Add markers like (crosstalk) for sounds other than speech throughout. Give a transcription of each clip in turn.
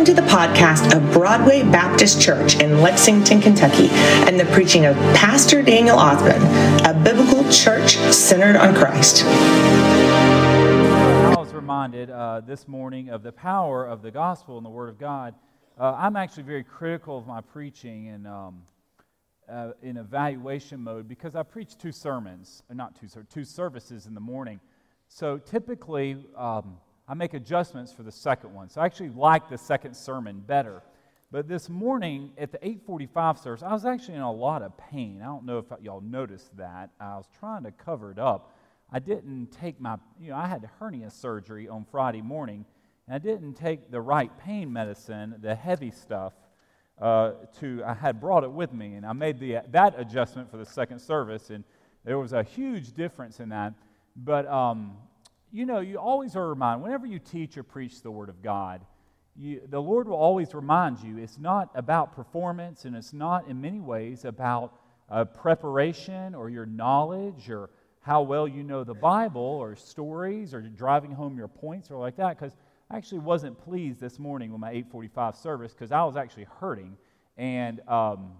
Welcome to the podcast of Broadway Baptist Church in Lexington, Kentucky, and the preaching of Pastor Daniel Ausbun, a biblical church centered on Christ. I was reminded uh, this morning of the power of the gospel and the Word of God. Uh, I'm actually very critical of my preaching and um, uh, in evaluation mode because I preach two sermons, uh, not two, two services in the morning. So typically, um, I make adjustments for the second one. So I actually like the second sermon better. But this morning at the 845 service, I was actually in a lot of pain. I don't know if y'all noticed that. I was trying to cover it up. I didn't take my, you know, I had hernia surgery on Friday morning, and I didn't take the right pain medicine, the heavy stuff, uh, to, I had brought it with me, and I made the, that adjustment for the second service, and there was a huge difference in that. But um, you know, you always are reminded, whenever you teach or preach the Word of God, you, the Lord will always remind you it's not about performance and it's not in many ways about uh, preparation or your knowledge or how well you know the Bible or stories or driving home your points or like that. Because I actually wasn't pleased this morning with my 845 service because I was actually hurting and, um,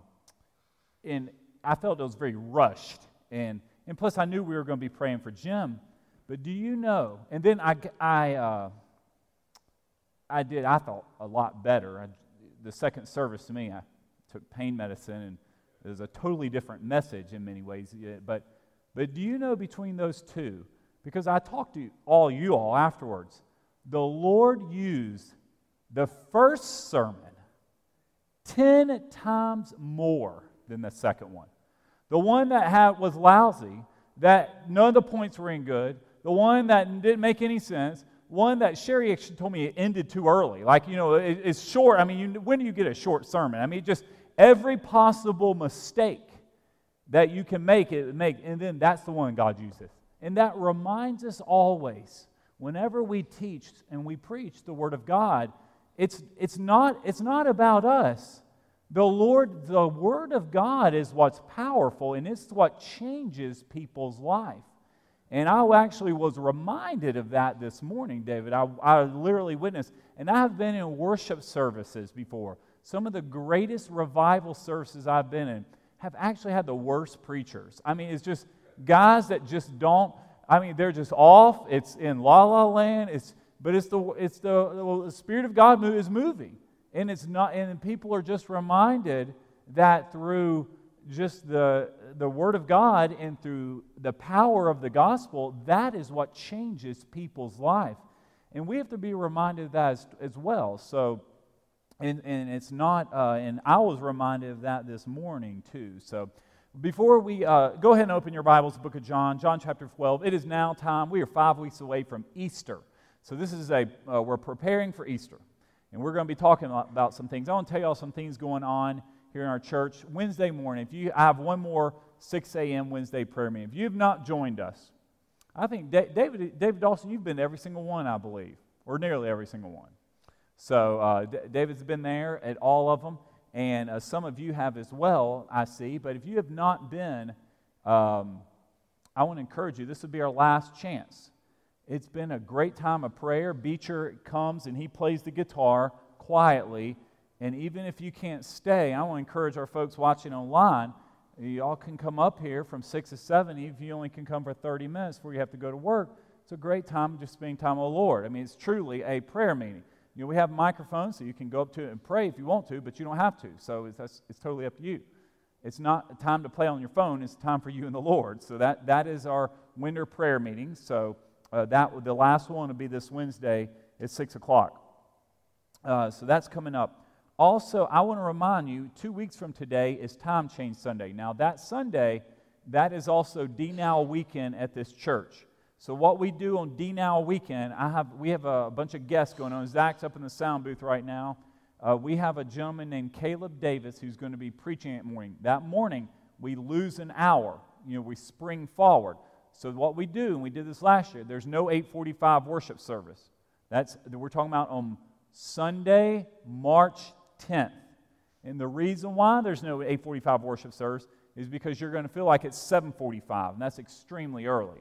and I felt it was very rushed. And, and plus, I knew we were going to be praying for Jim but do you know? And then I, I, uh, I did, I thought, a lot better. I, the second service to me, I took pain medicine, and it was a totally different message in many ways. But, but do you know between those two? Because I talked to all you all afterwards. The Lord used the first sermon 10 times more than the second one. The one that had, was lousy, that none of the points were in good, the one that didn't make any sense, one that Sherry actually told me it ended too early. Like, you know, it, it's short. I mean, you, when do you get a short sermon? I mean, just every possible mistake that you can make it make, and then that's the one God uses. And that reminds us always, whenever we teach and we preach the Word of God, it's, it's, not, it's not about us. The Lord, the Word of God is what's powerful, and it's what changes people's life. And I actually was reminded of that this morning, David. I, I literally witnessed, and I've been in worship services before. Some of the greatest revival services I've been in have actually had the worst preachers. I mean, it's just guys that just don't, I mean, they're just off. It's in la la land. It's, but it's the, it's the, the Spirit of God is moving. And it's not, and people are just reminded that through just the, the Word of God and through the power of the gospel, that is what changes people's life. And we have to be reminded of that as, as well. So, and, and it's not, uh, and I was reminded of that this morning too. So, before we uh, go ahead and open your Bibles, book of John, John chapter 12, it is now time. We are five weeks away from Easter. So, this is a, uh, we're preparing for Easter. And we're going to be talking about some things. I want to tell you all some things going on here in our church Wednesday morning. If you I have one more 6 a.m. Wednesday prayer meeting, if you have not joined us, I think David, David Dawson, you've been to every single one, I believe, or nearly every single one. So uh, D- David's been there at all of them, and uh, some of you have as well, I see. But if you have not been, um, I want to encourage you. This would be our last chance. It's been a great time of prayer. Beecher comes and he plays the guitar quietly and even if you can't stay, I want to encourage our folks watching online. You all can come up here from 6 to 7. If you only can come for 30 minutes before you have to go to work, it's a great time just spending time with the Lord. I mean, it's truly a prayer meeting. You know, we have microphones, so you can go up to it and pray if you want to, but you don't have to. So it's, it's totally up to you. It's not time to play on your phone. It's time for you and the Lord. So that, that is our winter prayer meeting. So uh, that the last one will be this Wednesday at 6 o'clock. Uh, so that's coming up. Also, I want to remind you, two weeks from today is Time Change Sunday. Now, that Sunday, that is also D Now weekend at this church. So, what we do on D Now weekend, I have, we have a bunch of guests going on. Zach's up in the sound booth right now. Uh, we have a gentleman named Caleb Davis who's going to be preaching that morning. That morning, we lose an hour. You know, we spring forward. So, what we do, and we did this last year, there's no 845 worship service. That's, we're talking about on Sunday, March 10th. And the reason why there's no 845 worship service is because you're going to feel like it's 745, and that's extremely early.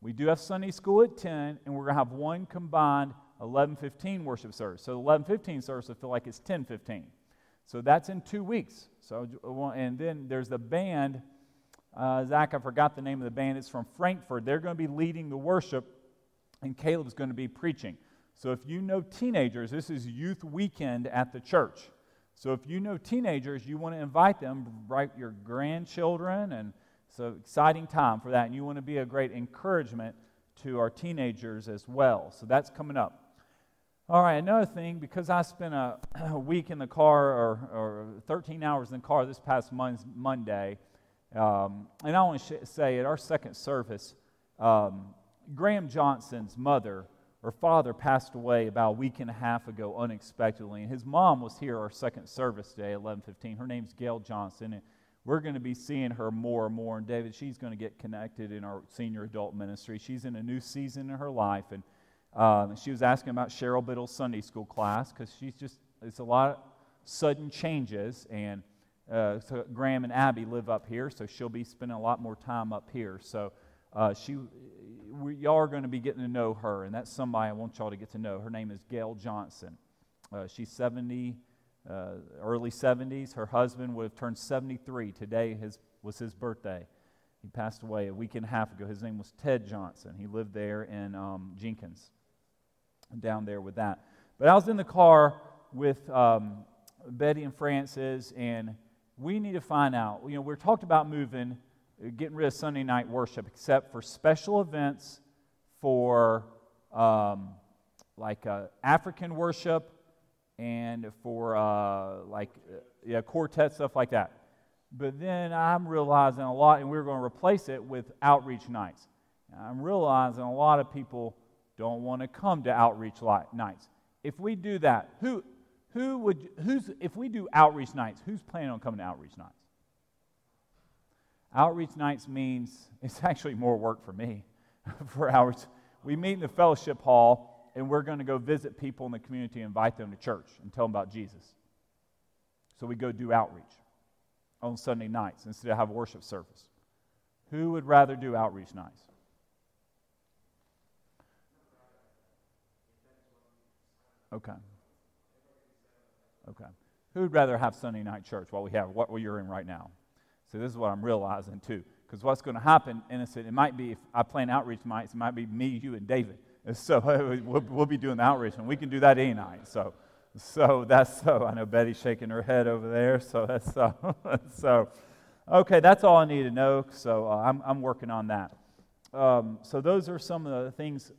We do have Sunday school at 10, and we're going to have one combined 11:15 worship service. So the 11:15 service will feel like it's 10:15. So that's in two weeks. So and then there's the band. Uh, Zach, I forgot the name of the band. It's from Frankfort. They're going to be leading the worship, and Caleb's going to be preaching. So if you know teenagers, this is youth weekend at the church. So if you know teenagers, you want to invite them, write your grandchildren, and it's an exciting time for that. And you want to be a great encouragement to our teenagers as well. So that's coming up. All right, another thing, because I spent a, (clears throat) a week in the car or, or, 13 hours in the car this past Monday, um, and I want to say at our second service, um, Graham Johnson's mother or father passed away about a week and a half ago unexpectedly, and his mom was here our second service today, 11:15. Her name's Gail Johnson, and we're going to be seeing her more and more. And David, she's going to get connected in our senior adult ministry. She's in a new season in her life, and um, she was asking about Cheryl Biddle's Sunday school class because she's just, it's a lot of sudden changes. And uh, so Graham and Abby live up here, so she'll be spending a lot more time up here. So uh, she, we, y'all are going to be getting to know her, and that's somebody I want y'all to get to know. Her name is Gail Johnson. Uh, she's 70, uh, early 70s. Her husband would have turned 73. Today his, was his birthday. He passed away a week and a half ago. His name was Ted Johnson. He lived there in um, Jenkins down there with that. But I was in the car with um, Betty and Francis, and we need to find out. You know, we're talked about moving, getting rid of Sunday night worship, except for special events for um, like uh, African worship and for uh, like uh, yeah, quartet stuff like that. But then I'm realizing a lot, and we're going to replace it with outreach nights. I'm realizing a lot of people don't want to come to outreach nights. If we do that, who, who would, who's, if we do outreach nights, who's planning on coming to outreach nights? Outreach nights means it's (laughs) actually more work for me (laughs) for hours. We meet in the fellowship hall, and we're going to go visit people in the community, invite them to church, and tell them about Jesus. So we go do outreach on Sunday nights instead of have worship service. Who would rather do outreach nights? Okay. Okay. Who'd rather have Sunday night church while we have what you're in right now? So this is what I'm realizing too. Because what's going to happen, innocent, it might be if I plan outreach nights, it might be me, you, and David. So (laughs) we'll, we'll be doing the outreach, and we can do that any night. So, so that's so. I know Betty's shaking her head over there. So that's (laughs) so. so, okay, that's all I need to know. So uh, I'm, I'm working on that. Um, so those are some of the things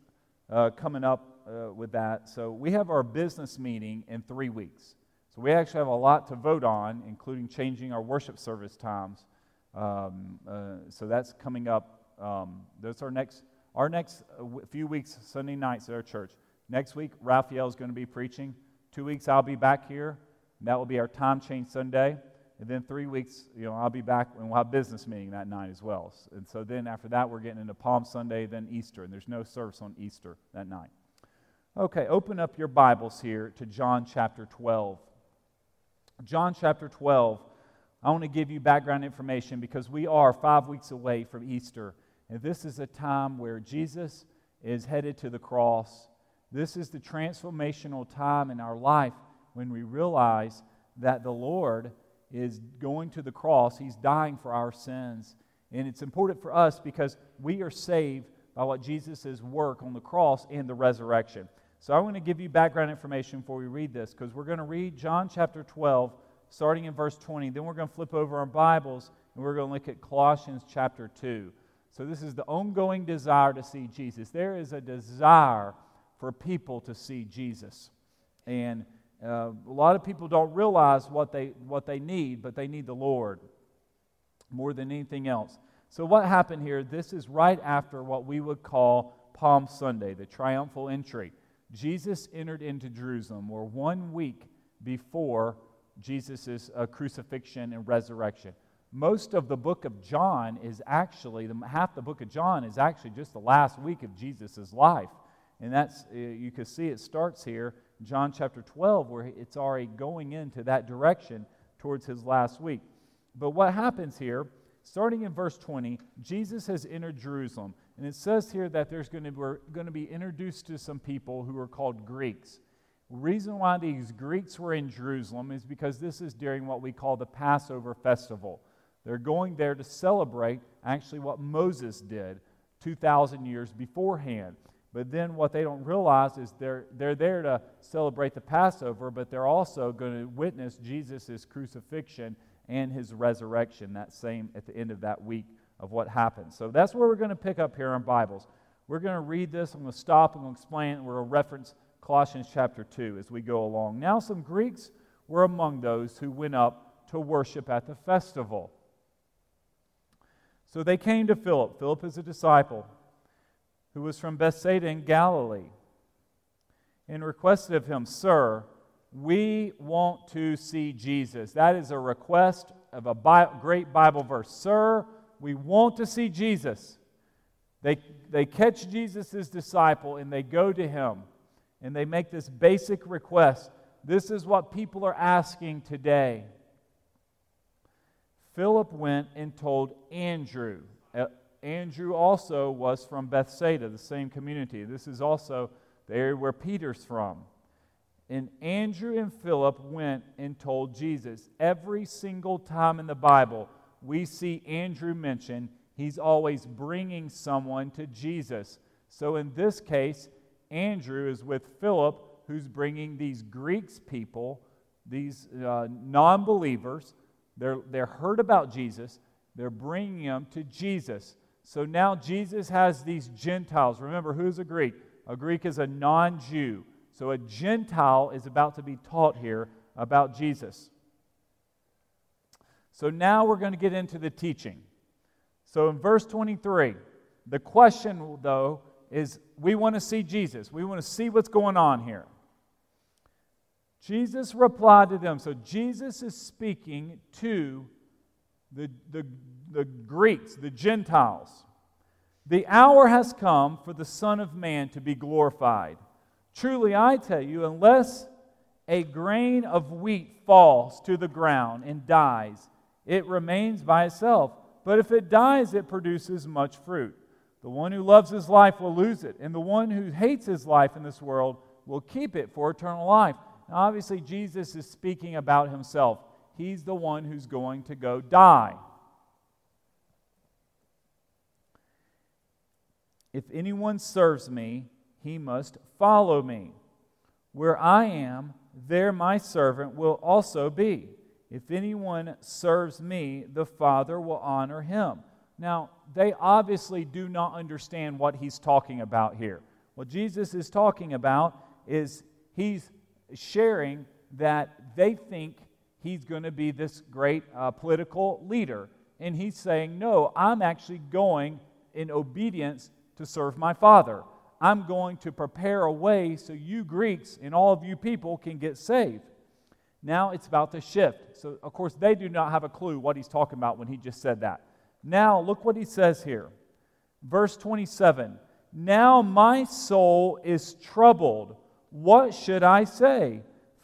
uh, coming up uh, with that. So we have our business meeting in three weeks. So we actually have a lot to vote on, including changing our worship service times. Um, uh, so that's coming up. Um, those are next our next uh, few weeks Sunday nights at our church. Next week, Raphael is going to be preaching. Two weeks, I'll be back here. that will be our time change Sunday. And then three weeks, you know, I'll be back and we'll have business meeting that night as well. And so then after that, we're getting into Palm Sunday, then Easter. And there's no service on Easter that night. Okay, open up your Bibles here to John chapter 12. John chapter 12. I want to give you background information because we are five weeks away from Easter. And this is a time where Jesus is headed to the cross. This is the transformational time in our life when we realize that the Lord is going to the cross. He's dying for our sins. And it's important for us because we are saved by what Jesus' work on the cross and the resurrection. So I want to give you background information before we read this because we're going to read John chapter 12, starting in verse 20. Then we're going to flip over our Bibles and we're going to look at Colossians chapter 2. So this is the ongoing desire to see Jesus. There is a desire for people to see Jesus. And uh, a lot of people don't realize what they, what they need, but they need the Lord more than anything else. So, what happened here? This is right after what we would call Palm Sunday, the triumphal entry. Jesus entered into Jerusalem, or one week before Jesus' uh, crucifixion and resurrection. Most of the book of John is actually, the, half the book of John is actually just the last week of Jesus' life. And that's, uh, you can see it starts here, John chapter 12, where it's already going into that direction towards his last week. But what happens here, starting in verse 20, Jesus has entered Jerusalem. And it says here that there's going to, we're going to be introduced to some people who are called Greeks. The reason why these Greeks were in Jerusalem is because this is during what we call the Passover festival. They're going there to celebrate actually what Moses did 2,000 years beforehand. But then what they don't realize is they're, they're there to celebrate the Passover, but they're also going to witness Jesus' crucifixion and his resurrection that same at the end of that week of what happens. So that's where we're going to pick up here on Bibles. We're going to read this. I'm going to stop. I'm going to explain it. We're going to reference Colossians chapter 2 as we go along. Now, some Greeks were among those who went up to worship at the festival. So they came to Philip. Philip is a disciple who was from Bethsaida in Galilee, and requested of him, Sir, we want to see Jesus. That is a request of a great Bible verse. Sir, we want to see Jesus. They, they catch Jesus' disciple and they go to him and they make this basic request. This is what people are asking today. Philip went and told Andrew. Uh, Andrew also was from Bethsaida, the same community. This is also the area where Peter's from. And Andrew and Philip went and told Jesus. Every single time in the Bible, we see Andrew mentioned, he's always bringing someone to Jesus. So in this case, Andrew is with Philip, who's bringing these Greeks people, these uh, non believers. They're, they're heard about Jesus, they're bringing them to Jesus. So now Jesus has these Gentiles. Remember, who's a Greek? A Greek is a non Jew. So a Gentile is about to be taught here about Jesus. So now we're going to get into the teaching. So in verse 23, the question, though, is we want to see Jesus. We want to see what's going on here. Jesus replied to them. So Jesus is speaking to the, the, the Greeks, the Gentiles. The hour has come for the Son of Man to be glorified. Truly, I tell you, unless a grain of wheat falls to the ground and dies, it remains by itself. But if it dies, it produces much fruit. The one who loves his life will lose it, and the one who hates his life in this world will keep it for eternal life. Now, obviously, Jesus is speaking about himself. He's the one who's going to go die. If anyone serves me, he must follow me. Where I am, there my servant will also be. If anyone serves me, the Father will honor him. Now, they obviously do not understand what he's talking about here. What Jesus is talking about is he's sharing that they think he's going to be this great uh, political leader. And he's saying, No, I'm actually going in obedience to serve my Father. I'm going to prepare a way so you Greeks and all of you people can get saved. Now it's about to shift. So, of course, they do not have a clue what he's talking about when he just said that. Now, look what he says here. Verse 27 Now my soul is troubled. What should I say?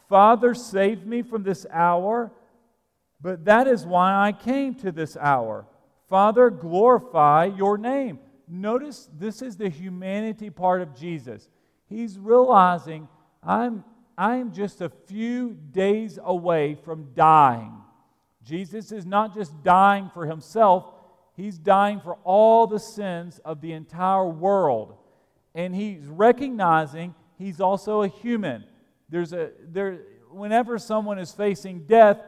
Father, save me from this hour. But that is why I came to this hour. Father, glorify your name. Notice this is the humanity part of Jesus. He's realizing I'm, I'm just a few days away from dying. Jesus is not just dying for himself, he's dying for all the sins of the entire world. And he's recognizing he's also a human. There's a there whenever someone is facing death,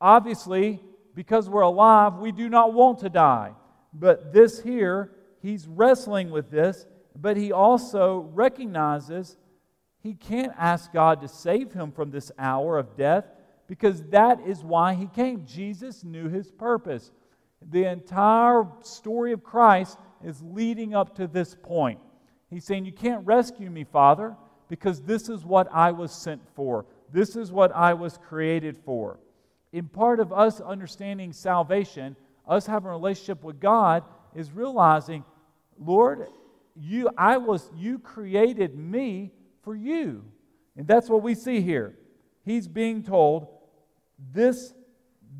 obviously, because we're alive, we do not want to die. But this here he's wrestling with this, but he also recognizes he can't ask God to save him from this hour of death because that is why he came. Jesus knew his purpose. The entire story of Christ is leading up to this point. He's saying, You can't rescue me, Father, because this is what I was sent for. This is what I was created for. In part of us understanding salvation, us having a relationship with God, is realizing Lord, you, I was, you created me for you. And that's what we see here. He's being told, this,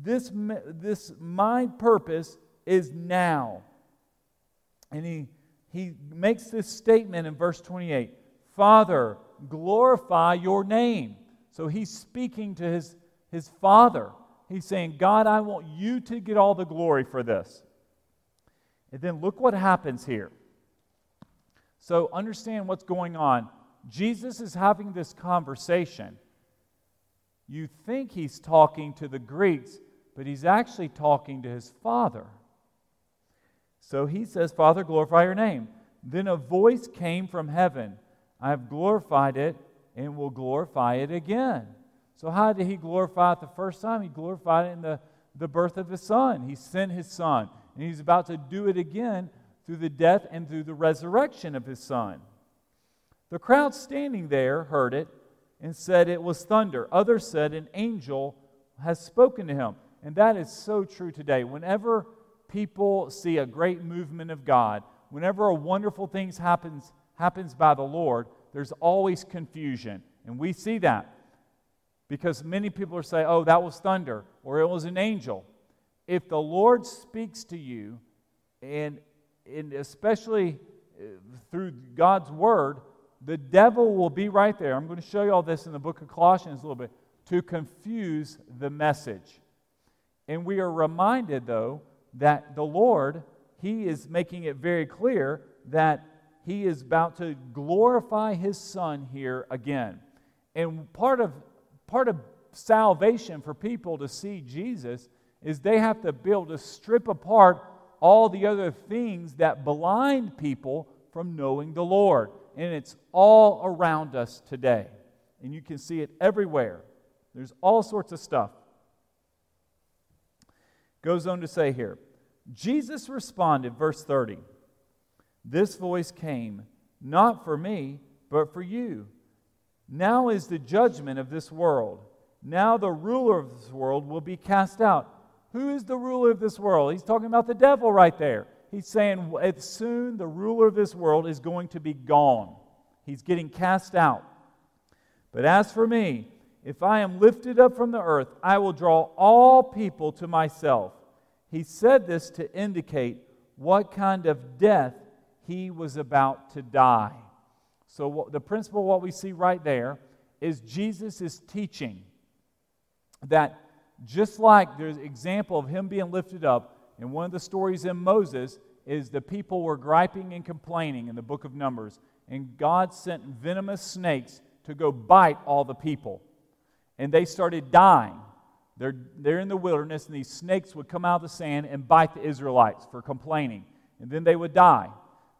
this, this, my purpose is now. And he he makes this statement in verse 28 Father, glorify your name. So he's speaking to his, his father. He's saying, God, I want you to get all the glory for this. And then look what happens here. So understand what's going on. Jesus is having this conversation. You think he's talking to the Greeks, but he's actually talking to his father. So he says, Father, glorify your name. Then a voice came from heaven I have glorified it and will glorify it again. So, how did he glorify it the first time? He glorified it in the, the birth of his son. He sent his son, and he's about to do it again through the death and through the resurrection of his son. The crowd standing there heard it and said it was thunder. Others said an angel has spoken to him. And that is so true today. Whenever people see a great movement of God, whenever a wonderful thing happens, happens by the Lord, there's always confusion. And we see that because many people are saying, oh, that was thunder or it was an angel. If the Lord speaks to you, and, and especially uh, through God's word, the devil will be right there. I'm going to show you all this in the book of Colossians a little bit to confuse the message. And we are reminded, though, that the Lord, He is making it very clear that He is about to glorify His Son here again. And part of, part of salvation for people to see Jesus is they have to be able to strip apart all the other things that blind people from knowing the Lord. And it's all around us today. And you can see it everywhere. There's all sorts of stuff. Goes on to say here Jesus responded, verse 30, This voice came, not for me, but for you. Now is the judgment of this world. Now the ruler of this world will be cast out. Who is the ruler of this world? He's talking about the devil right there. He's saying, soon the ruler of this world is going to be gone. He's getting cast out. But as for me, if I am lifted up from the earth, I will draw all people to myself. He said this to indicate what kind of death he was about to die. So, the principle, what we see right there, is Jesus is teaching that just like there's example of him being lifted up, and one of the stories in Moses is the people were griping and complaining in the book of Numbers, and God sent venomous snakes to go bite all the people. And they started dying. They're, they're in the wilderness, and these snakes would come out of the sand and bite the Israelites for complaining. And then they would die.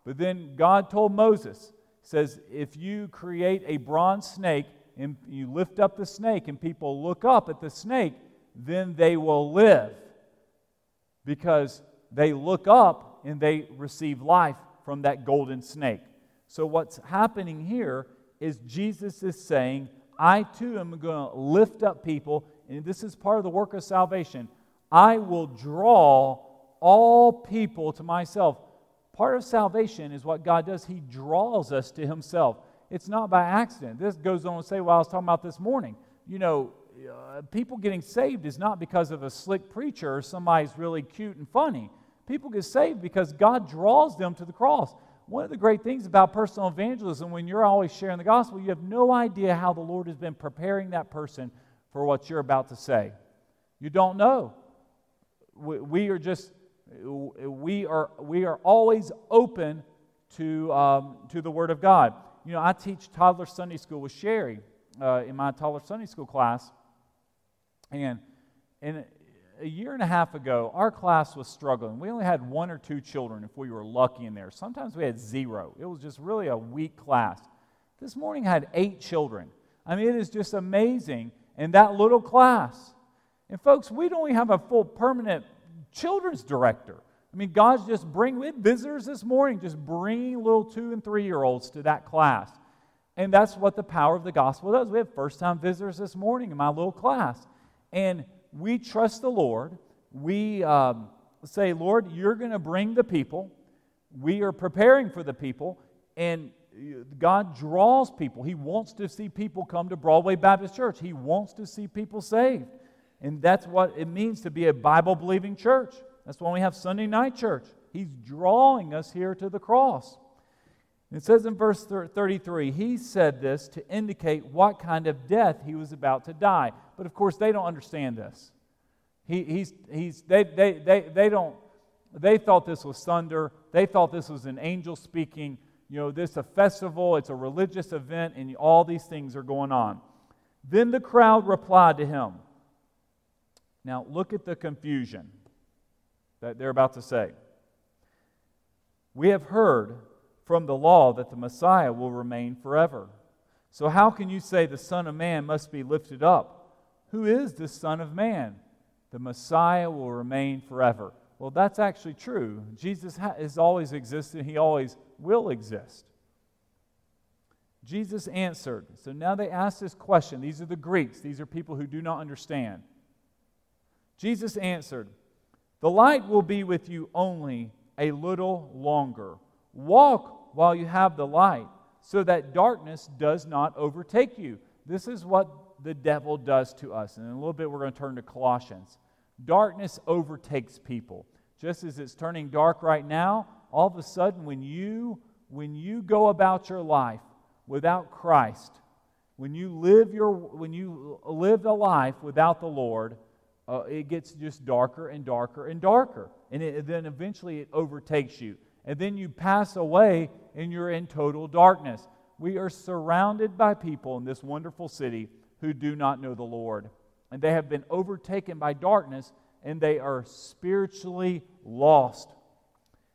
But then God told Moses, says, if you create a bronze snake and you lift up the snake and people look up at the snake, then they will live because they look up and they receive life from that golden snake. So, what's happening here is Jesus is saying, I too am going to lift up people, and this is part of the work of salvation. I will draw all people to myself. Part of salvation is what God does, He draws us to Himself. It's not by accident. This goes on to say what I was talking about this morning. You know, uh, people getting saved is not because of a slick preacher or somebody's really cute and funny. People get saved because God draws them to the cross. One of the great things about personal evangelism, when you're always sharing the gospel, you have no idea how the Lord has been preparing that person for what you're about to say. You don't know. We, we are just, we are, we are always open to, um, to the Word of God. You know, I teach toddler Sunday school with Sherry uh, in my toddler Sunday school class. And, and a year and a half ago, our class was struggling. We only had one or two children if we were lucky in there. Sometimes we had zero. It was just really a weak class. This morning I had eight children. I mean, it is just amazing in that little class. And folks, we don't even have a full permanent children's director. I mean, God's just bringing we had visitors this morning, just bringing little two and three year olds to that class. And that's what the power of the gospel does. We have first time visitors this morning in my little class. And we trust the Lord. We um, say, Lord, you're going to bring the people. We are preparing for the people. And God draws people. He wants to see people come to Broadway Baptist Church. He wants to see people saved. And that's what it means to be a Bible believing church. That's why we have Sunday night church. He's drawing us here to the cross. It says in verse 33, he said this to indicate what kind of death he was about to die. But of course, they don't understand this. He, he's, he's, they, they, they, they, don't, they thought this was thunder. They thought this was an angel speaking. You know, this a festival, it's a religious event, and all these things are going on. Then the crowd replied to him. Now, look at the confusion that they're about to say. We have heard from the law that the Messiah will remain forever. So, how can you say the Son of Man must be lifted up? Who is the Son of Man? The Messiah will remain forever. Well, that's actually true. Jesus has always existed, he always will exist. Jesus answered. So now they ask this question. These are the Greeks, these are people who do not understand. Jesus answered, The light will be with you only a little longer. Walk while you have the light, so that darkness does not overtake you. This is what the devil does to us. And in a little bit, we're going to turn to Colossians. Darkness overtakes people. Just as it's turning dark right now, all of a sudden, when you, when you go about your life without Christ, when you live, your, when you live the life without the Lord, uh, it gets just darker and darker and darker. And it, then eventually it overtakes you and then you pass away and you're in total darkness. We are surrounded by people in this wonderful city who do not know the Lord. And they have been overtaken by darkness and they are spiritually lost.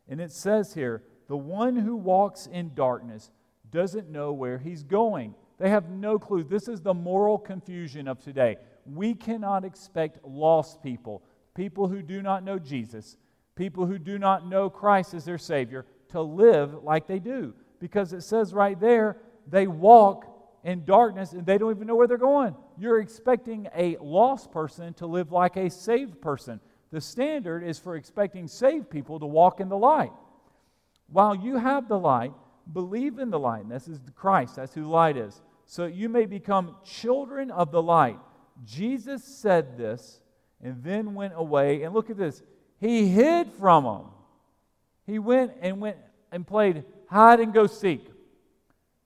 And it says here, the one who walks in darkness doesn't know where he's going. They have no clue. This is the moral confusion of today. We cannot expect lost people, people who do not know Jesus, people who do not know Christ as their Savior to live like they do. Because it says right there, they walk in darkness and they don't even know where they're going. You're expecting a lost person to live like a saved person. The standard is for expecting saved people to walk in the light. While you have the light, believe in the light. This is Christ, that's who light is. So you may become children of the light. Jesus said this and then went away. And look at this. He hid from them. He went and went and played hide and go seek.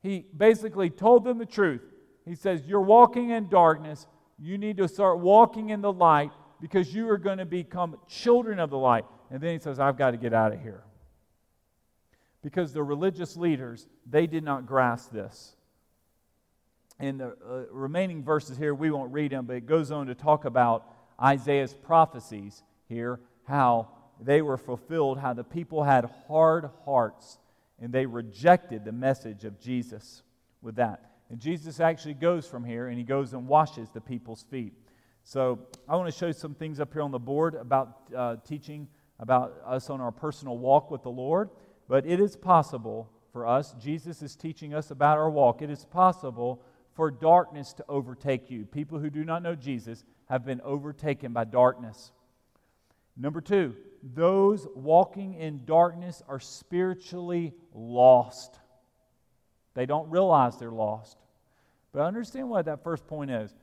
He basically told them the truth. He says, You're walking in darkness. You need to start walking in the light because you are going to become children of the light. And then he says, I've got to get out of here. Because the religious leaders, they did not grasp this. In the uh, remaining verses here, we won't read them, but it goes on to talk about Isaiah's prophecies here how they were fulfilled, how the people had hard hearts and they rejected the message of Jesus with that. And Jesus actually goes from here and he goes and washes the people's feet. So I want to show some things up here on the board about uh, teaching about us on our personal walk with the Lord. But it is possible for us, Jesus is teaching us about our walk. It is possible for darkness to overtake you. People who do not know Jesus have been overtaken by darkness. Number two, those walking in darkness are spiritually lost. They don't realize they're lost. But understand what that first point is.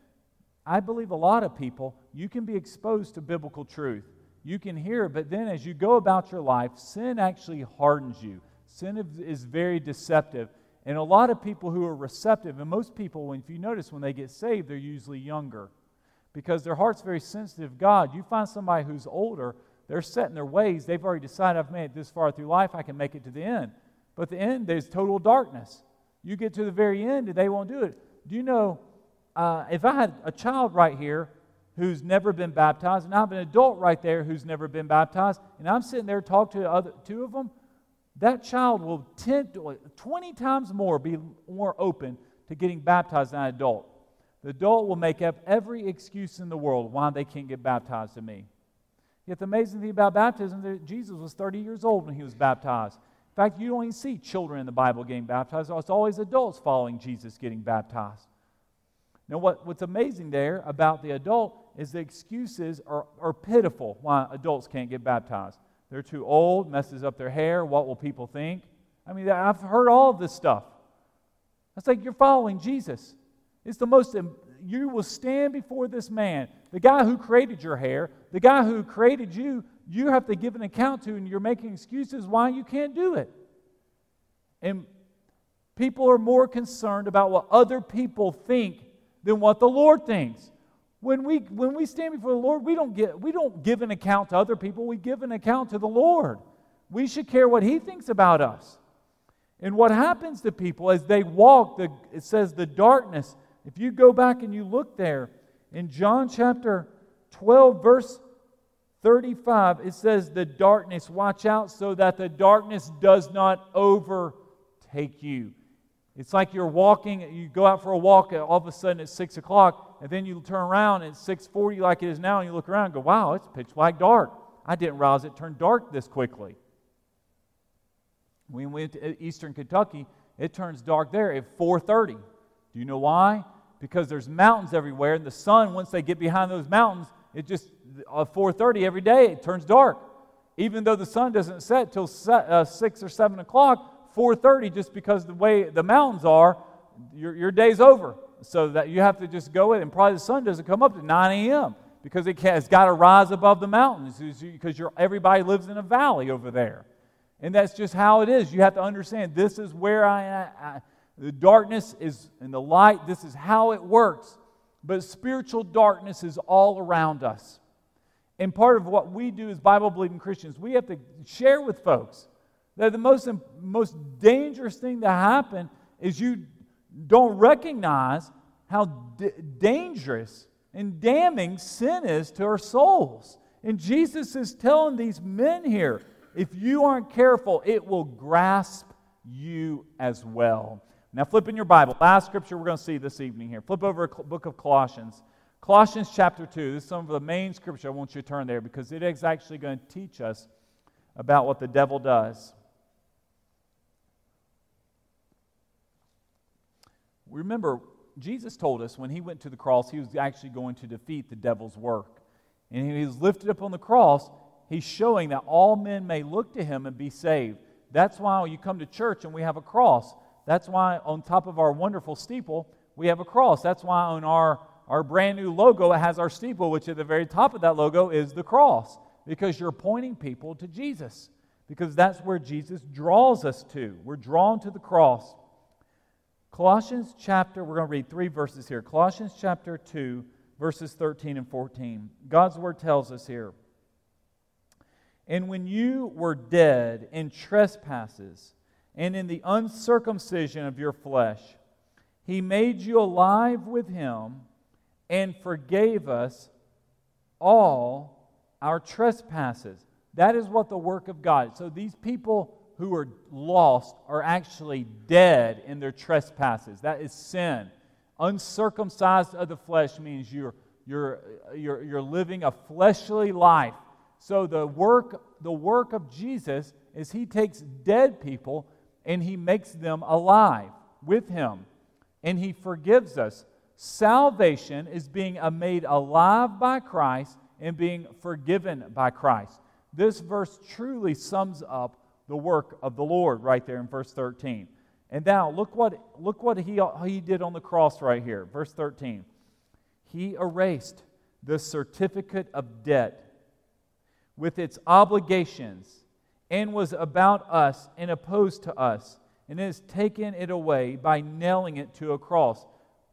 I believe a lot of people, you can be exposed to biblical truth. You can hear but then as you go about your life, sin actually hardens you. Sin is very deceptive. And a lot of people who are receptive, and most people, if you notice when they get saved, they're usually younger because their heart's very sensitive God. You find somebody who's older, they're set in their ways. They've already decided, I've made it this far through life, I can make it to the end. But the end, there's total darkness. You get to the very end and they won't do it. Do you know, uh, if I had a child right here who's never been baptized, and I have an adult right there who's never been baptized, and I'm sitting there talking to other, two of them, that child will 10, 20 times more be more open to getting baptized than an adult. The adult will make up every excuse in the world why they can't get baptized to me. Yet the amazing thing about baptism is that Jesus was 30 years old when he was baptized. In fact, you don't even see children in the Bible getting baptized. It's always adults following Jesus getting baptized. Now, what, what's amazing there about the adult is the excuses are, are pitiful why adults can't get baptized. They're too old, messes up their hair, what will people think? I mean, I've heard all this stuff. It's like you're following Jesus. It's the most, you will stand before this man, the guy who created your hair, the guy who created you, you have to give an account to, and you're making excuses why you can't do it. And People are more concerned about what other people think than what the Lord thinks. When we, when we stand before the Lord, we don't, get, we don't give an account to other people, we give an account to the Lord. We should care what He thinks about us. And what happens to people as they walk, the, it says the darkness. If you go back and you look there in John chapter 12, verse 35, it says, The darkness, watch out so that the darkness does not overtake you. It's like you're walking, you go out for a walk, all of a sudden it's 6 o'clock, and then you turn around and it's 6.40 like it is now, and you look around and go, wow, it's pitch black dark. I didn't realize it turned dark this quickly. When we went to eastern Kentucky, it turns dark there at 4.30. Do you know why? Because there's mountains everywhere, and the sun, once they get behind those mountains, it just, at 4.30 every day, it turns dark. Even though the sun doesn't set till uh, 6 or 7 o'clock, 4.30 just because the way the mountains are your, your day's over. So that you have to just go in and probably the sun doesn't come up to 9 a.m because it has got to rise above the mountains because everybody lives in a valley over there. And that's just how it is. You have to understand this is where i, I the darkness is in the light this is how it works but spiritual darkness is all around us and part of what we do as bible believing christians we have to share with folks that the most, most dangerous thing to happen is you don't recognize how d- dangerous and damning sin is to our souls. And Jesus is telling these men here if you aren't careful, it will grasp you as well. Now, flip in your Bible. Last scripture we're going to see this evening here. Flip over a book of Colossians. Colossians chapter 2. This is some of the main scripture I want you to turn there because it is actually going to teach us about what the devil does. Remember, Jesus told us when he went to the cross, he was actually going to defeat the devil's work. And he was lifted up on the cross, he's showing that all men may look to him and be saved. That's why when you come to church and we have a cross. That's why on top of our wonderful steeple, we have a cross. That's why on our, our brand new logo, it has our steeple, which at the very top of that logo is the cross, because you're pointing people to Jesus, because that's where Jesus draws us to. We're drawn to the cross. Colossians chapter, we're going to read three verses here. Colossians chapter 2, verses 13 and 14. God's word tells us here And when you were dead in trespasses and in the uncircumcision of your flesh, he made you alive with him and forgave us all our trespasses. That is what the work of God. So these people who are lost are actually dead in their trespasses. That is sin. Uncircumcised of the flesh means you're, you're, you're, you're living a fleshly life. So the work, the work of Jesus is he takes dead people and he makes them alive with him. And he forgives us. Salvation is being made alive by Christ and being forgiven by Christ. This verse truly sums up the work of the Lord right there in verse 13. And now look what, look what he, he did on the cross right here. Verse 13. He erased the certificate of debt with its obligations and was about us and opposed to us and has taken it away by nailing it to a cross.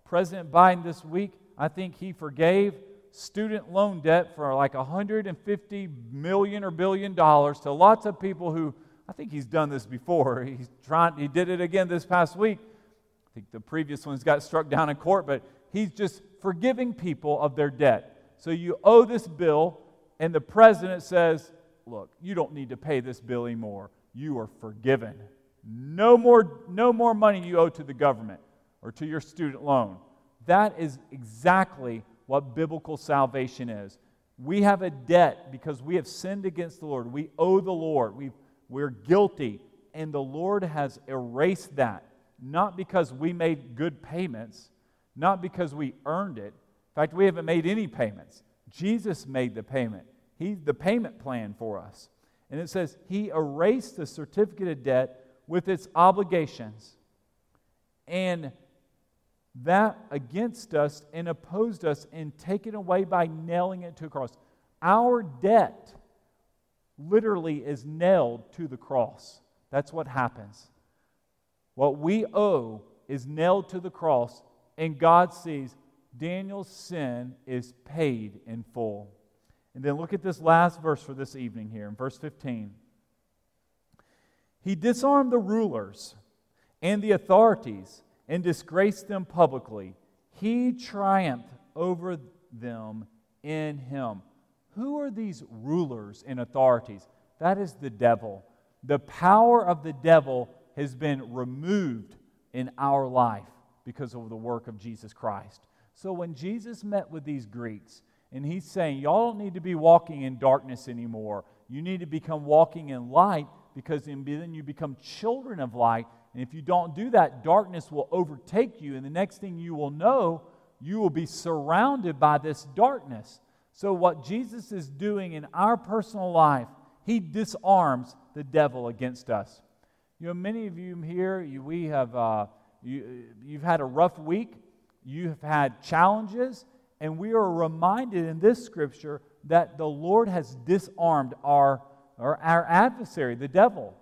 President Biden this week, I think he forgave student loan debt for like 150 million or billion dollars to lots of people who I think he's done this before. (laughs) He's trying, he did it again this past week. I think the previous ones got struck down in court, but he's just forgiving people of their debt. So you owe this bill, and the president says, Look, you don't need to pay this bill anymore. You are forgiven. No more, no more money you owe to the government or to your student loan. That is exactly what biblical salvation is. We have a debt because we have sinned against the Lord. We owe the Lord. We've we're guilty, and the Lord has erased that, not because we made good payments, not because we earned it. In fact, we haven't made any payments. Jesus made the payment, He's the payment plan for us. And it says, He erased the certificate of debt with its obligations and that against us and opposed us and taken away by nailing it to a cross. Our debt literally is nailed to the cross. That's what happens. What we owe is nailed to the cross, and God sees Daniel's sin is paid in full. And then look at this last verse for this evening here in verse 15. He disarmed the rulers and the authorities and disgraced them publicly. He triumphed over them in him. Who are these rulers and authorities? That is the devil. The power of the devil has been removed in our life because of the work of Jesus Christ. So when Jesus met with these Greeks, and he's saying, Y'all don't need to be walking in darkness anymore. You need to become walking in light because then you become children of light. And if you don't do that, darkness will overtake you. And the next thing you will know, you will be surrounded by this darkness. So, what Jesus is doing in our personal life, he disarms the devil against us. You know, many of you here, you, we have, uh, you, you've had a rough week, you have had challenges, and we are reminded in this scripture that the Lord has disarmed our, our, our adversary, the devil.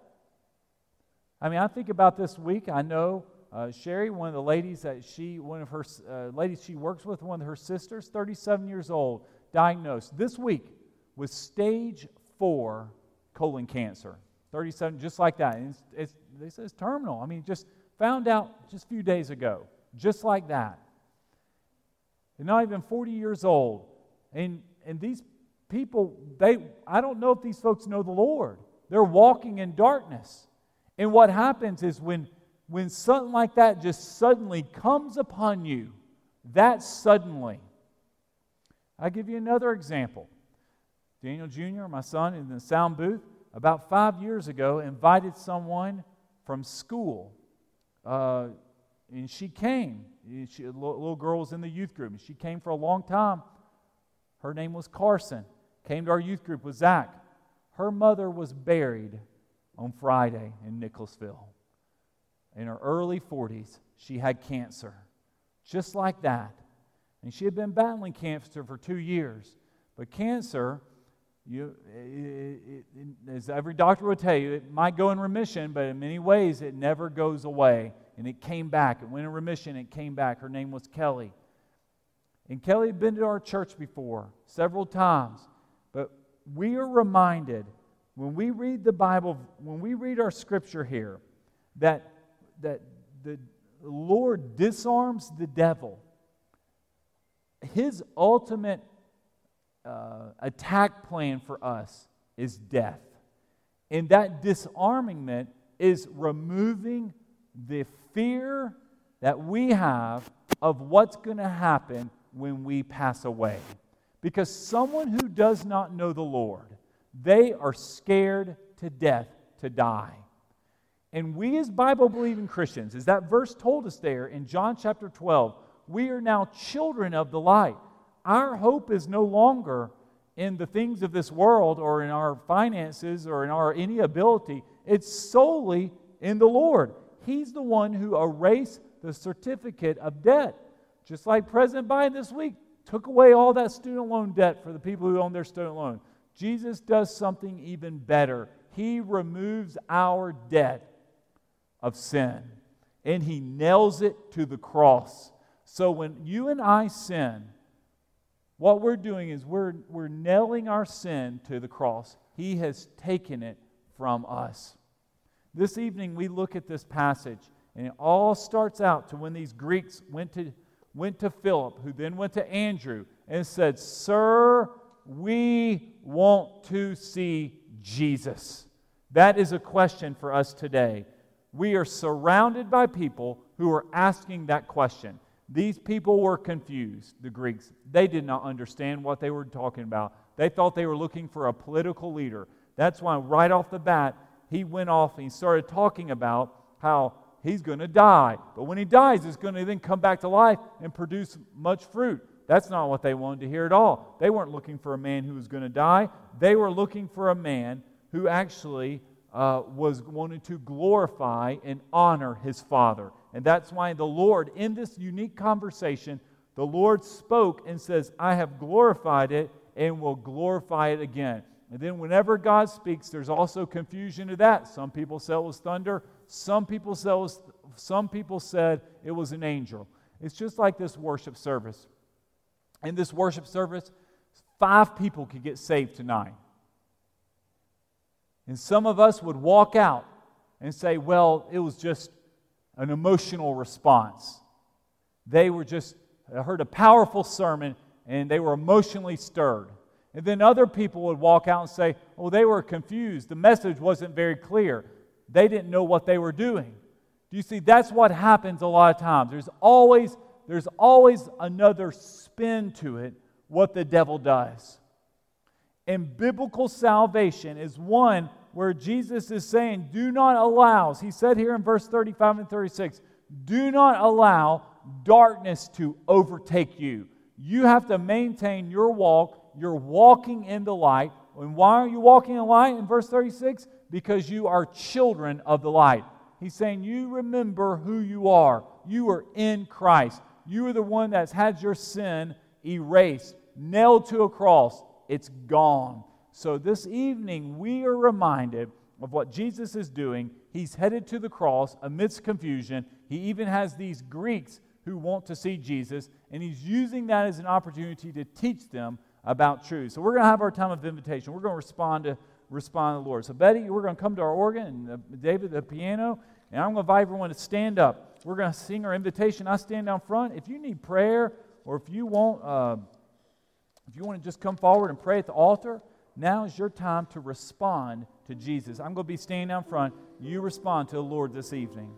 I mean, I think about this week. I know uh, Sherry, one of the ladies that she, one of her uh, ladies she works with, one of her sisters, 37 years old, diagnosed this week with stage four colon cancer. 37, just like that. And it's, it's, they say it's terminal. I mean, just found out just a few days ago, just like that. They're not even 40 years old. And, and these people, they, I don't know if these folks know the Lord. They're walking in darkness. And what happens is when, when something like that just suddenly comes upon you, that suddenly. I'll give you another example. Daniel Jr., my son, in the sound booth, about five years ago, invited someone from school. Uh, and she came. She, a little girl was in the youth group. She came for a long time. Her name was Carson. Came to our youth group with Zach. Her mother was buried on Friday in Nicholasville. In her early 40s, she had cancer. Just like that. And she had been battling cancer for two years. But cancer, you, it, it, it, as every doctor would tell you, it might go in remission, but in many ways it never goes away. And it came back. It went in remission. It came back. Her name was Kelly. And Kelly had been to our church before several times. But we are reminded when we read the Bible, when we read our scripture here, that, that the Lord disarms the devil. His ultimate uh, attack plan for us is death. And that disarmament is removing the fear that we have of what's going to happen when we pass away. Because someone who does not know the Lord, they are scared to death to die. And we, as Bible believing Christians, as that verse told us there in John chapter 12, we are now children of the light. Our hope is no longer in the things of this world or in our finances or in our any ability. It's solely in the Lord. He's the one who erased the certificate of debt. Just like President Biden this week took away all that student loan debt for the people who own their student loan. Jesus does something even better. He removes our debt of sin and he nails it to the cross. So when you and I sin, what we're doing is we're, we're nailing our sin to the cross. He has taken it from us. This evening, we look at this passage, and it all starts out to when these Greeks went to, went to Philip, who then went to Andrew, and said, Sir, we want to see Jesus. That is a question for us today. We are surrounded by people who are asking that question. These people were confused, the Greeks. They did not understand what they were talking about. They thought they were looking for a political leader. That's why, right off the bat, he went off and he started talking about how he's going to die. But when he dies, he's going to then come back to life and produce much fruit. That's not what they wanted to hear at all. They weren't looking for a man who was going to die. They were looking for a man who actually uh, was wanting to glorify and honor his father. And that's why the Lord, in this unique conversation, the Lord spoke and says, I have glorified it and will glorify it again. And then whenever God speaks, there's also confusion to that. Some people say it was thunder, some people say it was, Some people said it was an angel. It's just like this worship service. In this worship service, five people could get saved tonight. And some of us would walk out and say, well, it was just an emotional response. They were just, heard a powerful sermon and they were emotionally stirred. And then other people would walk out and say, oh, they were confused. The message wasn't very clear. They didn't know what they were doing. Do you see? That's what happens a lot of times. There's always, there's always another spin to it, what the devil does. And biblical salvation is one where Jesus is saying, Do not allow, he said here in verse 35 and 36, do not allow darkness to overtake you. You have to maintain your walk. You're walking in the light. And why are you walking in light in verse 36? Because you are children of the light. He's saying, You remember who you are. You are in Christ. You are the one that's had your sin erased, nailed to a cross. It's gone. So this evening, we are reminded of what Jesus is doing. He's headed to the cross amidst confusion. He even has these Greeks who want to see Jesus, and he's using that as an opportunity to teach them about truth. So we're going to have our time of invitation. We're going to respond to respond to the Lord. So Betty, we're going to come to our organ, and uh, David the piano, and I'm going to invite everyone to stand up. We're going to sing our invitation. I stand down front. If you need prayer, or if you want, uh, if you want to just come forward and pray at the altar. Now is your time to respond to Jesus. I'm going to be standing down front. You respond to the Lord this evening.